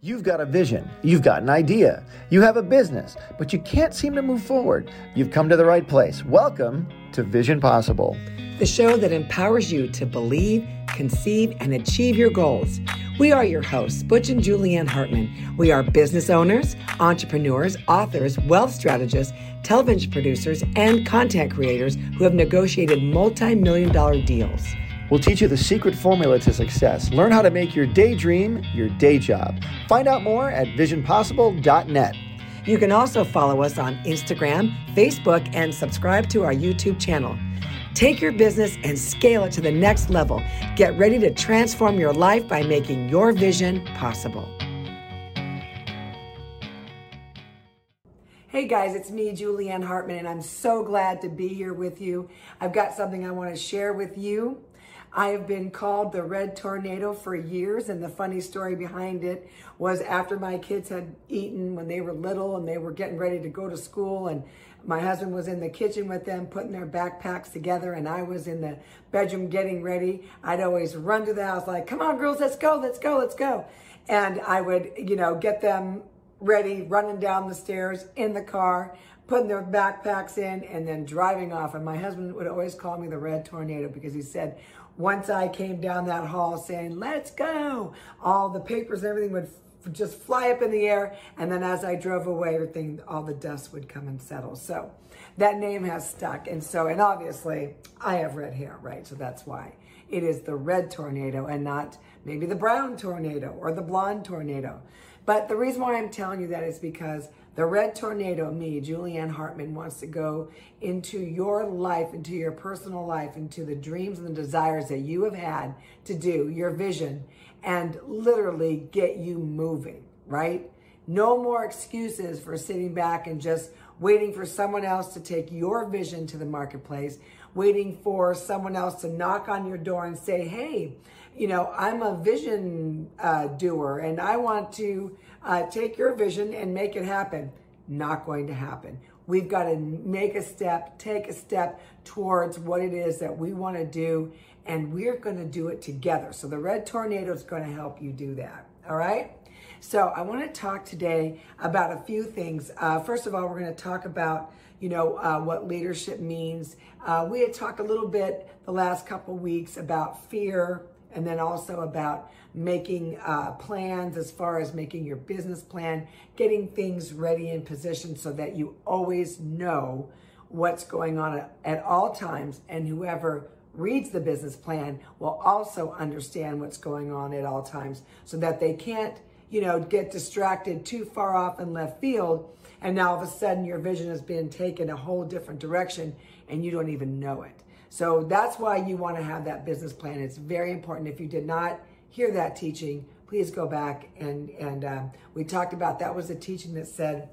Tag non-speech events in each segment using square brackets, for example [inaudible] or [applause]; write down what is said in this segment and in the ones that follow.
You've got a vision, you've got an idea, you have a business, but you can't seem to move forward. You've come to the right place. Welcome to Vision Possible, the show that empowers you to believe, conceive, and achieve your goals. We are your hosts, Butch and Julianne Hartman. We are business owners, entrepreneurs, authors, wealth strategists, television producers, and content creators who have negotiated multi million dollar deals. We'll teach you the secret formula to success. Learn how to make your daydream your day job. Find out more at visionpossible.net. You can also follow us on Instagram, Facebook, and subscribe to our YouTube channel. Take your business and scale it to the next level. Get ready to transform your life by making your vision possible. Hey guys, it's me, Julianne Hartman, and I'm so glad to be here with you. I've got something I want to share with you. I have been called the red tornado for years, and the funny story behind it was after my kids had eaten when they were little and they were getting ready to go to school, and my husband was in the kitchen with them putting their backpacks together, and I was in the bedroom getting ready. I'd always run to the house like, "Come on, girls, let's go, let's go, let's go," and I would, you know, get them ready, running down the stairs in the car, putting their backpacks in, and then driving off. And my husband would always call me the red tornado because he said, once I came down that hall saying, let's go, all the papers and everything would just fly up in the air. And then as I drove away, everything, all the dust would come and settle. So that name has stuck. And so, and obviously I have red hair, right? So that's why it is the red tornado and not maybe the brown tornado or the blonde tornado. But the reason why I'm telling you that is because the red tornado, me, Julianne Hartman, wants to go into your life, into your personal life, into the dreams and the desires that you have had to do, your vision, and literally get you moving, right? No more excuses for sitting back and just waiting for someone else to take your vision to the marketplace, waiting for someone else to knock on your door and say, hey, you know, I'm a vision uh, doer and I want to uh, take your vision and make it happen. Not going to happen. We've got to make a step, take a step towards what it is that we want to do, and we're going to do it together. So the red tornado is going to help you do that. All right. So I want to talk today about a few things. Uh, first of all, we're going to talk about you know uh, what leadership means. Uh, we had talked a little bit the last couple weeks about fear and then also about making uh, plans as far as making your business plan, getting things ready in position so that you always know what's going on at all times, and whoever reads the business plan will also understand what's going on at all times so that they can't you know get distracted too far off in left field and now all of a sudden your vision has been taken a whole different direction and you don't even know it so that's why you want to have that business plan. It's very important. If you did not hear that teaching, please go back and and uh, we talked about that was a teaching that said,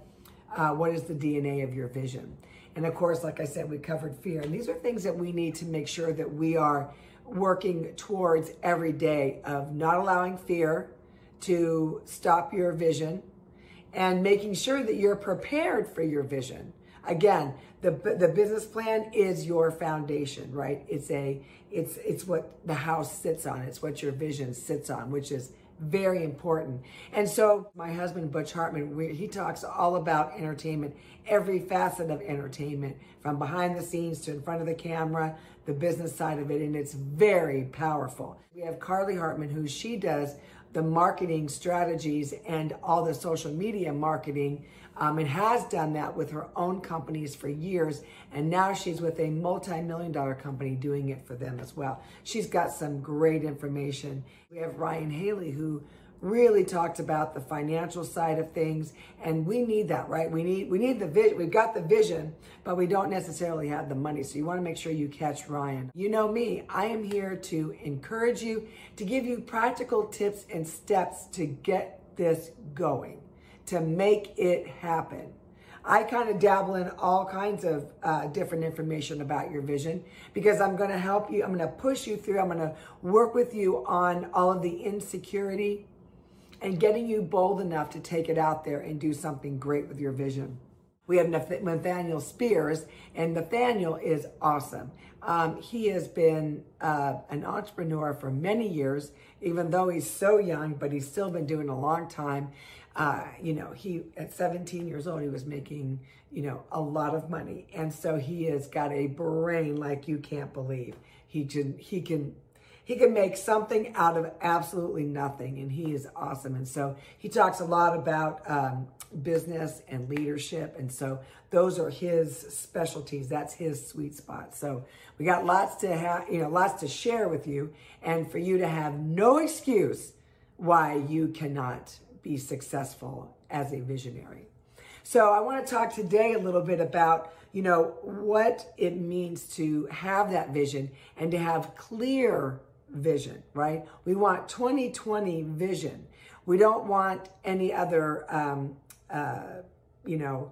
uh, what is the DNA of your vision? And of course, like I said, we covered fear, and these are things that we need to make sure that we are working towards every day of not allowing fear to stop your vision and making sure that you're prepared for your vision. Again, the the business plan is your foundation, right? It's a it's it's what the house sits on. It's what your vision sits on, which is very important. And so my husband Butch Hartman, we, he talks all about entertainment, every facet of entertainment, from behind the scenes to in front of the camera, the business side of it, and it's very powerful. We have Carly Hartman, who she does the marketing strategies and all the social media marketing um, and has done that with her own companies for years. And now she's with a multi million dollar company doing it for them as well. She's got some great information. We have Ryan Haley, who really talked about the financial side of things and we need that right we need we need the vision we've got the vision but we don't necessarily have the money so you want to make sure you catch ryan you know me i am here to encourage you to give you practical tips and steps to get this going to make it happen. I kind of dabble in all kinds of uh, different information about your vision because I'm going to help you. I'm going to push you through. I'm going to work with you on all of the insecurity and getting you bold enough to take it out there and do something great with your vision. We have Nathaniel Spears, and Nathaniel is awesome. Um, he has been uh, an entrepreneur for many years, even though he's so young, but he's still been doing a long time. Uh, you know, he at 17 years old, he was making, you know, a lot of money, and so he has got a brain like you can't believe. He can he can he can make something out of absolutely nothing, and he is awesome. And so he talks a lot about um, business and leadership, and so those are his specialties. That's his sweet spot. So we got lots to have, you know, lots to share with you, and for you to have no excuse why you cannot be successful as a visionary. So I want to talk today a little bit about, you know, what it means to have that vision and to have clear vision, right? We want 2020 vision. We don't want any other, um, uh, you know,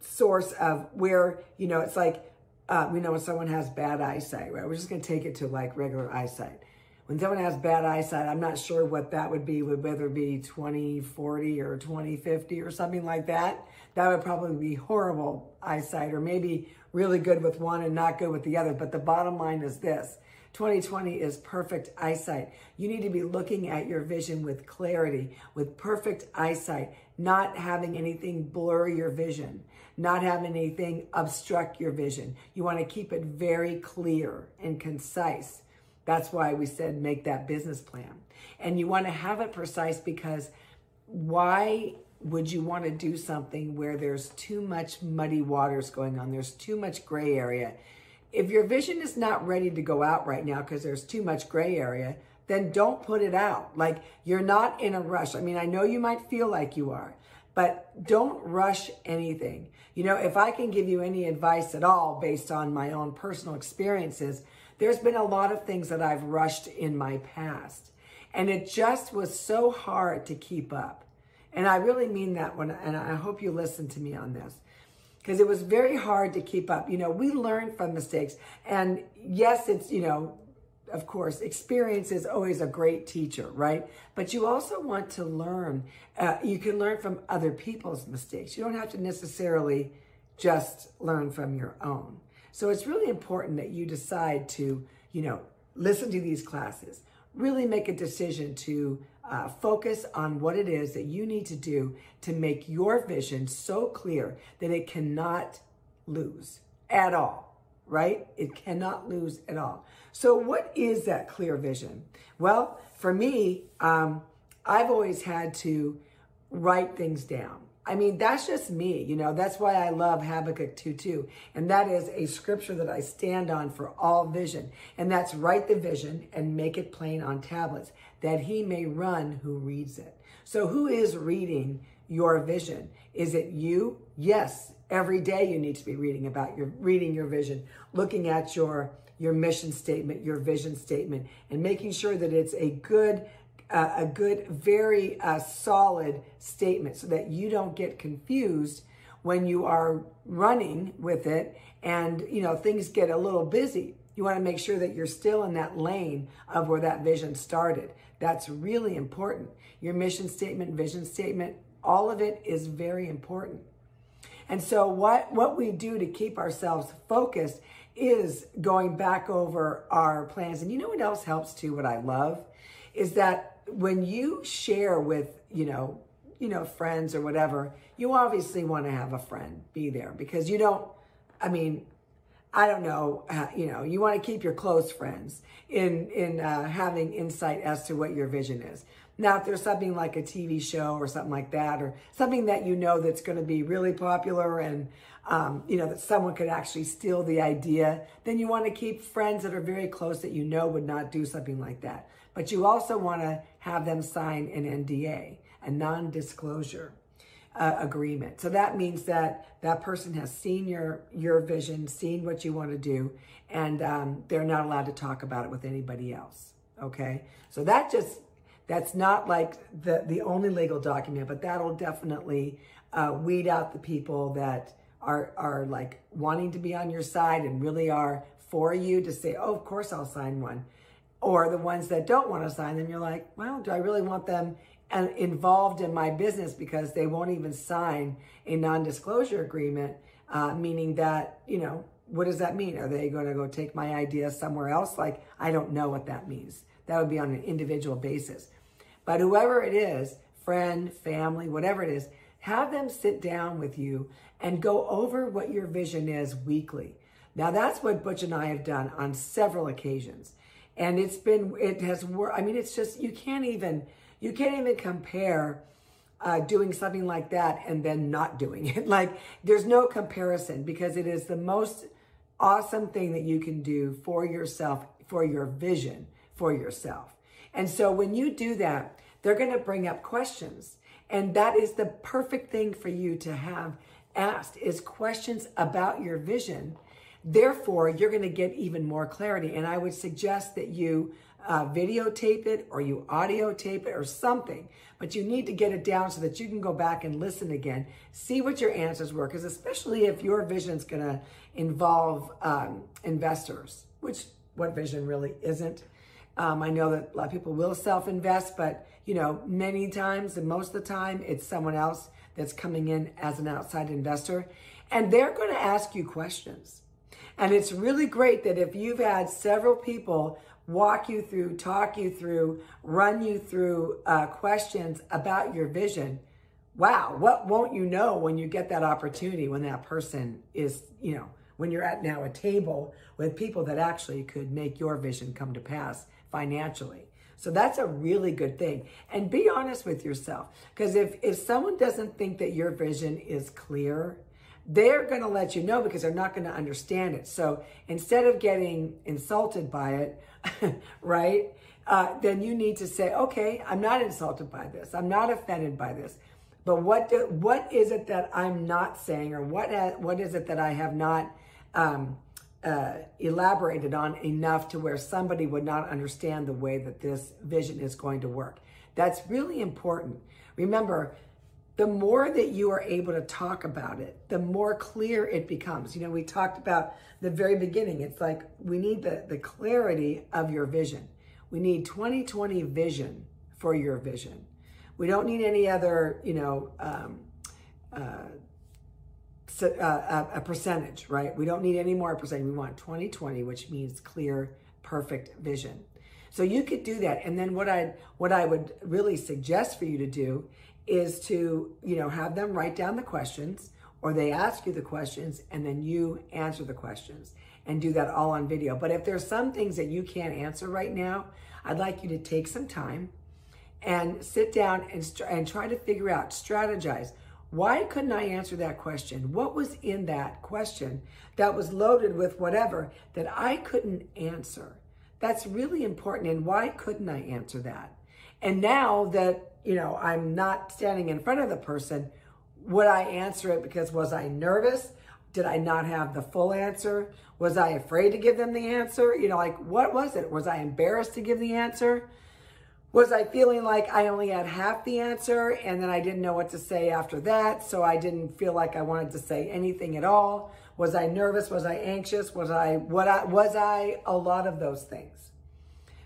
source of where, you know, it's like, uh, we know when someone has bad eyesight, right? We're just going to take it to like regular eyesight. When someone has bad eyesight, I'm not sure what that would be, would whether it be 2040 or 2050 or something like that. That would probably be horrible eyesight or maybe really good with one and not good with the other. But the bottom line is this 2020 is perfect eyesight. You need to be looking at your vision with clarity, with perfect eyesight, not having anything blur your vision, not having anything obstruct your vision. You want to keep it very clear and concise. That's why we said make that business plan. And you want to have it precise because why would you want to do something where there's too much muddy waters going on? There's too much gray area if your vision is not ready to go out right now because there's too much gray area, then don't put it out. Like you're not in a rush. I mean, I know you might feel like you are, but don't rush anything. You know, if I can give you any advice at all based on my own personal experiences, there's been a lot of things that I've rushed in my past. And it just was so hard to keep up. And I really mean that when, and I hope you listen to me on this because it was very hard to keep up. You know, we learn from mistakes. And yes, it's, you know, of course, experience is always a great teacher, right? But you also want to learn. Uh, you can learn from other people's mistakes. You don't have to necessarily just learn from your own. So it's really important that you decide to, you know, listen to these classes, really make a decision to uh, focus on what it is that you need to do to make your vision so clear that it cannot lose at all, right? It cannot lose at all. So, what is that clear vision? Well, for me, um, I've always had to write things down. I mean, that's just me. You know, that's why I love Habakkuk 2 2. And that is a scripture that I stand on for all vision. And that's write the vision and make it plain on tablets, that he may run who reads it. So, who is reading your vision? Is it you? Yes. Every day you need to be reading about your reading your vision, looking at your your mission statement, your vision statement, and making sure that it's a good a good, very uh, solid statement so that you don't get confused when you are running with it and you know things get a little busy. You want to make sure that you're still in that lane of where that vision started. That's really important. Your mission statement vision statement all of it is very important. And so what what we do to keep ourselves focused is going back over our plans. And you know what else helps too what i love is that when you share with, you know, you know, friends or whatever, you obviously want to have a friend be there because you don't, I mean, I don't know, uh, you know, you want to keep your close friends in in uh, having insight as to what your vision is. Now, if there's something like a TV show or something like that, or something that you know that's going to be really popular and um, you know that someone could actually steal the idea, then you want to keep friends that are very close that you know would not do something like that. But you also want to have them sign an NDA, a non-disclosure uh, agreement. So that means that that person has seen your your vision, seen what you want to do, and um, they're not allowed to talk about it with anybody else. Okay, so that just that's not like the the only legal document, but that'll definitely uh, weed out the people that are are like wanting to be on your side and really are for you to say, oh, of course I'll sign one or the ones that don't want to sign them, you're like, well, do I really want them uh, involved in my business because they won't even sign a non-disclosure agreement, uh, meaning that, you know, what does that mean? Are they going to go take my idea somewhere else? Like, I don't know what that means. That would be on an individual basis. But whoever it is, friend, family, whatever it is, have them sit down with you and go over what your vision is weekly. Now that's what Butch and I have done on several occasions. And it's been, it has worked. I mean, it's just, you can't even, you can't even compare uh, doing something like that and then not doing it. [laughs] like there's no comparison because it is the most awesome thing that you can do for yourself, for your vision for yourself. And so when you do that, they're going to bring up questions. And that is the perfect thing for you to have asked is questions about your vision. Therefore, you're going to get even more clarity. And I would suggest that you uh, videotape it or you audio tape it or something, but you need to get it down so that you can go back and listen again, see what your answers were. Because especially if your vision is going to involve um, investors, which what vision really isn't. Um, I know that a lot of people will self-invest, but you know, many times and most of the time, it's someone else that's coming in as an outside investor, and they're going to ask you questions. And it's really great that if you've had several people walk you through, talk you through, run you through uh, questions about your vision, wow, what won't you know when you get that opportunity when that person is, you know, when you're at now a table with people that actually could make your vision come to pass financially. So that's a really good thing. And be honest with yourself. Because if, if someone doesn't think that your vision is clear, they're going to let you know because they're not going to understand it. So instead of getting insulted by it, [laughs] right, uh, then you need to say, okay, I'm not insulted by this. I'm not offended by this. But what do, what is it that I'm not saying, or what ha- what is it that I have not um, uh, elaborated on enough to where somebody would not understand the way that this vision is going to work. That's really important. Remember, the more that you are able to talk about it, the more clear it becomes. You know, we talked about the very beginning. It's like we need the, the clarity of your vision. We need 2020 vision for your vision. We don't need any other, you know, um, uh, uh, a, a percentage, right? We don't need any more percentage. We want 2020, which means clear, perfect vision. So you could do that. And then what I what I would really suggest for you to do is to, you know, have them write down the questions or they ask you the questions and then you answer the questions and do that all on video. But if there's some things that you can't answer right now, I'd like you to take some time and sit down and, and try to figure out, strategize. Why couldn't I answer that question? What was in that question that was loaded with whatever that I couldn't answer? That's really important. And why couldn't I answer that? And now that, you know, I'm not standing in front of the person, would I answer it because was I nervous? Did I not have the full answer? Was I afraid to give them the answer? You know, like what was it? Was I embarrassed to give the answer? Was I feeling like I only had half the answer and then I didn't know what to say after that? So I didn't feel like I wanted to say anything at all. Was I nervous? Was I anxious? Was I, what I, was I a lot of those things?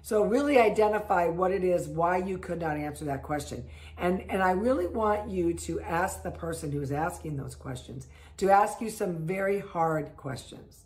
So really identify what it is, why you could not answer that question. And, and I really want you to ask the person who's asking those questions to ask you some very hard questions.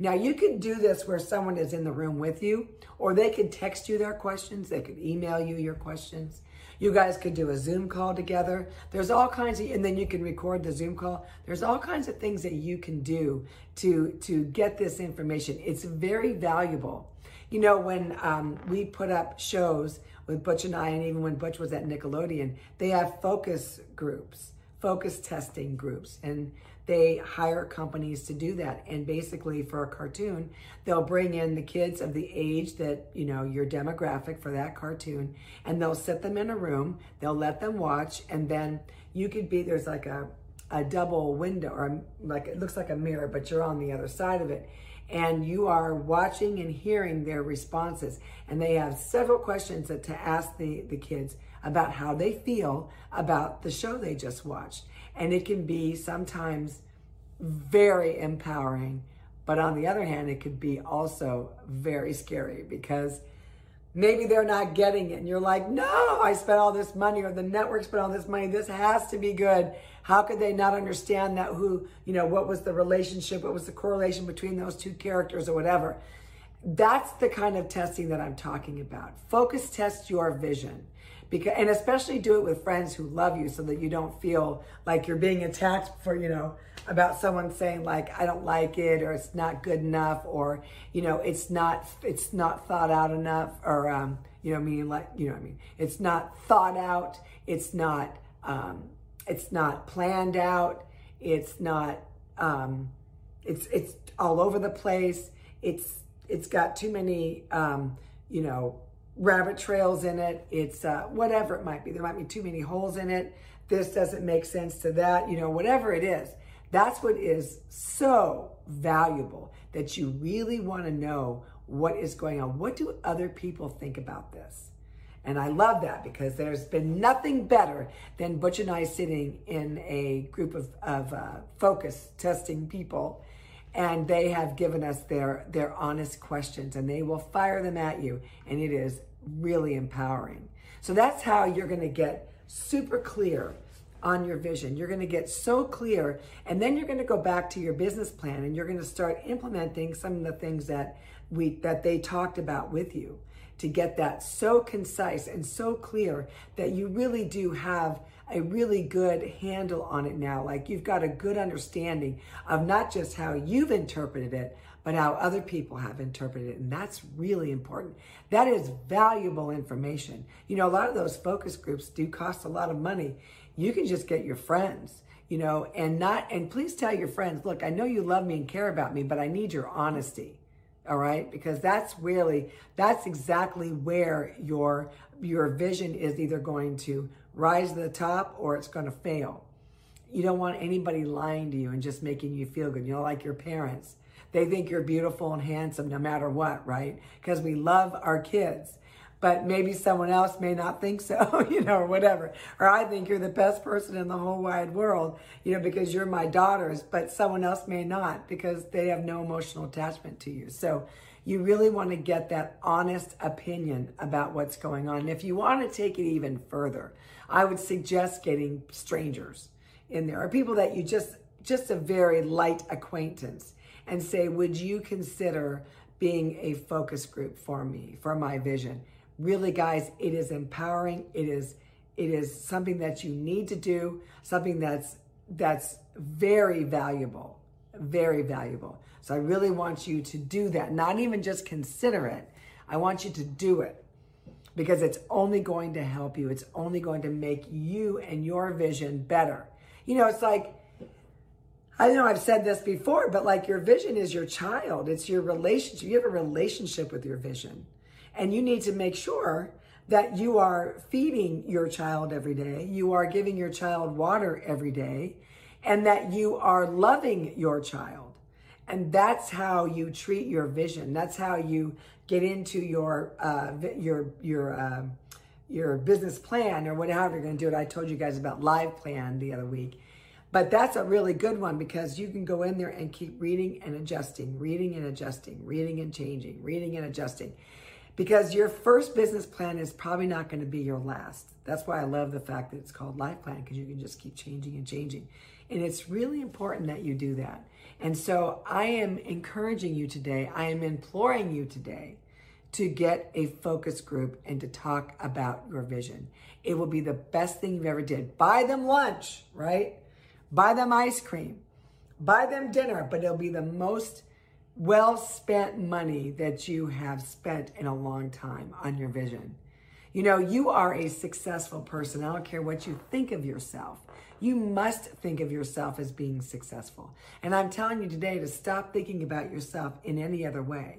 Now you can do this where someone is in the room with you, or they could text you their questions. They could email you your questions. You guys could do a Zoom call together. There's all kinds of, and then you can record the Zoom call. There's all kinds of things that you can do to, to get this information. It's very valuable. You know, when um, we put up shows with Butch and I, and even when Butch was at Nickelodeon, they have focus groups, focus testing groups. And they hire companies to do that. And basically for a cartoon, they'll bring in the kids of the age that, you know, your demographic for that cartoon, and they'll set them in a room, they'll let them watch, and then you could be, there's like a, a double window, or like, it looks like a mirror, but you're on the other side of it. And you are watching and hearing their responses. And they have several questions to ask the, the kids about how they feel about the show they just watched. And it can be sometimes very empowering, but on the other hand, it could be also very scary because maybe they're not getting it and you're like no i spent all this money or the network spent all this money this has to be good how could they not understand that who you know what was the relationship what was the correlation between those two characters or whatever? That's the kind of testing that i'm talking about. Focus test your vision. Because and especially do it with friends who love you so that you don't feel like you're being attacked for you know about someone saying like i don't like it or it's not good enough or you know it's not it's not thought out enough or um, you know meaning like you know what i mean? It's not thought out. It's not um, it's not planned out it's not um, it's it's all over the place it's it's got too many um, you know rabbit trails in it. It's uh, whatever it might be. There might be too many holes in it. This doesn't make sense to that, you know, whatever it is. That's what is so valuable that you really want to know what is going on. What do other people think about this? And I love that because there's been nothing better than Butch and I sitting in a group of, of uh, focus testing people and they have given us their their honest questions and they will fire them at you and it is really empowering. So that's how you're going to get super clear on your vision. You're going to get so clear and then you're going to go back to your business plan and you're going to start implementing some of the things that we that they talked about with you to get that so concise and so clear that you really do have a really good handle on it now. Like you've got a good understanding of not just how you've interpreted it, but how other people have interpreted it. And that's really important. That is valuable information. You know, a lot of those focus groups do cost a lot of money. You can just get your friends you know, and not, and please tell your friends, look, I know you love me and care about me, but I need your honesty all right? Because that's really that's exactly where your your vision is either going to rise to the top or it's going to fail. You don't want anybody lying to you and just making you feel good. You know like your parents. They think you're beautiful and handsome no matter what right? Because we love our kids but maybe someone else may not think so, [laughs] you know, or whatever. Or I think you're the best person in the whole wide world, you know, because you're my daughters, but someone else may not because they have no emotional attachment to you. So you really want to get that honest opinion about what's going on. And if you want to take it even further, I would suggest getting strangers in there or people that you just just a very light acquaintance and say, would you consider being a focus group for me, for my vision? Really, guys, it is empowering. It is it is something that you need to do, something that's that's very valuable, very valuable. So I really want you to do that, not even just consider it. I want you to do it because it's only going to help you. It's only going to make you and your vision better. You know, it's like I know I've said this before, but like your vision is your child. It's your relationship. You have a relationship with your vision. And you need to make sure that you are feeding your child every day, you are giving your child water every day, and that you are loving your child. And that's how you treat your vision. That's how you get into your uh, your your uh, your business plan or whatever you're going to do it. I told you guys about Live Plan the other week. But that's a really good one because you can go in there and keep reading and adjusting, reading and adjusting, reading and changing, reading and adjusting because your first business plan is probably not going to be your last. That's why I love the fact that it's called Life Plan because you can just keep changing and changing. And it's really important that you do that. And so I am encouraging you today, I am imploring you today to get a focus group and to talk about your vision. It will be the best thing you've ever did. Buy them lunch, right? Buy them ice cream. Buy them dinner, but it'll be the most well spent money that you have spent in a long time on your vision. You know, you are a successful person. I don't care what you think of yourself. You must think of yourself as being successful. And I'm telling you today to stop thinking about yourself in any other way.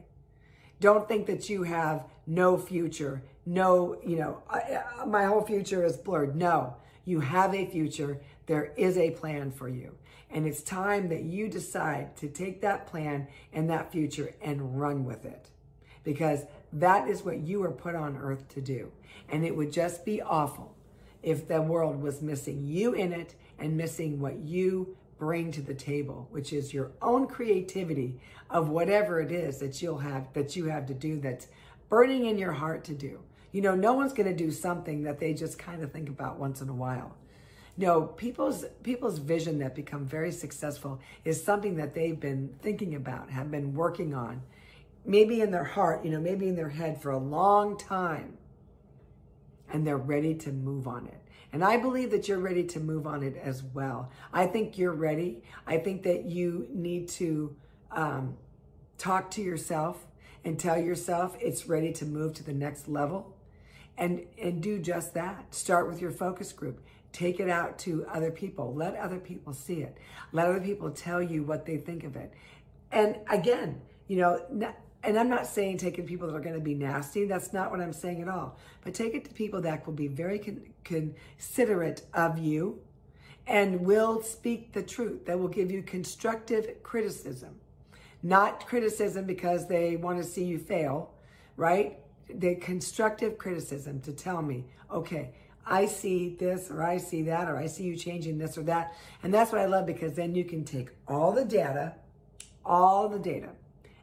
Don't think that you have no future, no, you know, uh, uh, my whole future is blurred. No, you have a future. There is a plan for you. And it's time that you decide to take that plan and that future and run with it. Because that is what you were put on earth to do. And it would just be awful if the world was missing you in it and missing what you bring to the table, which is your own creativity of whatever it is that you'll have that you have to do that's burning in your heart to do. You know, no one's going to do something that they just kind of think about once in a while. No, people's people's vision that become very successful is something that they've been thinking about, have been working on, maybe in their heart, you know, maybe in their head for a long time. And they're ready to move on it. And I believe that you're ready to move on it as well. I think you're ready. I think that you need to um, talk to yourself and tell yourself it's ready to move to the next level and and do just that. Start with your focus group. Take it out to other people. Let other people see it. Let other people tell you what they think of it. And again you know and i'm not saying taking people that are going to be nasty. That's not what i'm saying at all. But take it to people that will be very con- considerate of you and will speak the truth that will give you constructive criticism. Not criticism because they want to see you fail right the constructive criticism to tell me, okay, I see this or I see that or I see you changing this or that. And that's what I love because then you can take all the data, all the data,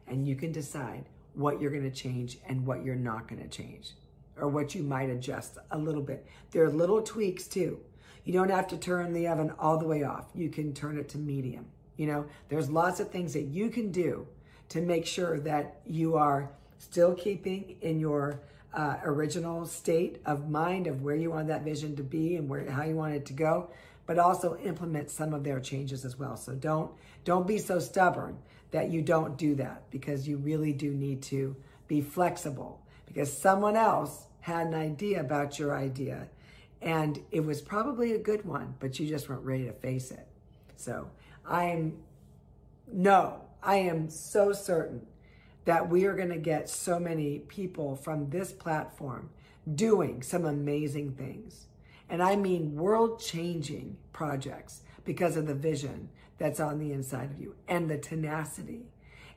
and you can decide what you're going to change and what you're not going to change or what you might adjust a little bit. There are little tweaks too. You don't have to turn the oven all the way off. You can turn it to medium. You know, there's lots of things that you can do to make sure that you are still keeping in your uh, original state of mind of where you want that vision to be and where how you want it to go, but also implement some of their changes as well. So don't don't be so stubborn that you don't do that because you really do need to be flexible because someone else had an idea about your idea and it was probably a good one, but you just weren't ready to face it. So I'm no, I am so certain that we are going to get so many people from this platform doing some amazing things. And I mean world changing projects because of the vision that's on the inside of you and the tenacity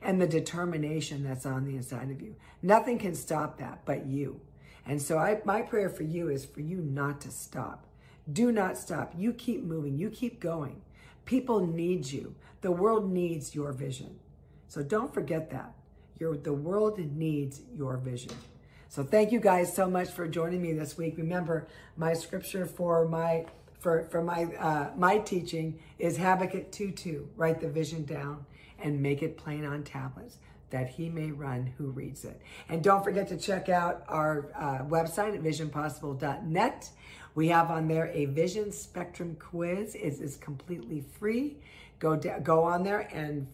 and the determination that's on the inside of you. Nothing can stop that but you. And so I, my prayer for you is for you not to stop. Do not stop. You keep moving. You keep going. People need you. The world needs your vision. So don't forget that. Your, the world needs your vision. So thank you guys so much for joining me this week. Remember, my scripture for my for for my uh, my teaching is Habakkuk 2:2. Write the vision down and make it plain on tablets that he may run who reads it. And don't forget to check out our uh, website at visionpossible.net. We have on there a vision spectrum quiz. It is completely free. Go go on there and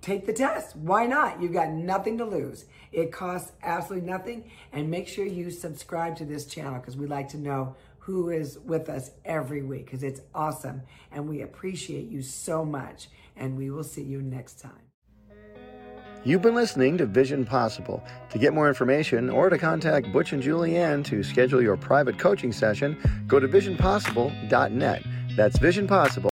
take the test. Why not? You've got nothing to lose. It costs absolutely nothing. And make sure you subscribe to this channel because we like to know who is with us every week because it's awesome. And we appreciate you so much. And we will see you next time. You've been listening to Vision Possible. To get more information or to contact Butch and Julianne to schedule your private coaching session, go to visionpossible.net. That's Vision Possible